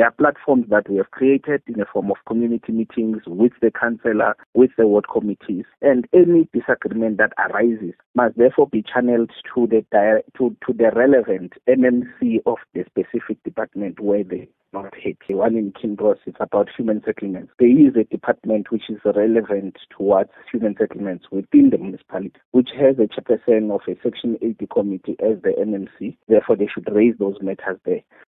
There are platforms that we have created in the form of community meetings with the councillor, with the ward committees, and any disagreement that arises must therefore be channeled to the to, to the relevant MMC of the specific department where they not hit. One in Kinross is about human settlements. There is a department which is relevant towards human settlements within the municipality, which has a chairperson of a Section 80 committee as the MMC. Therefore, they should raise those matters there.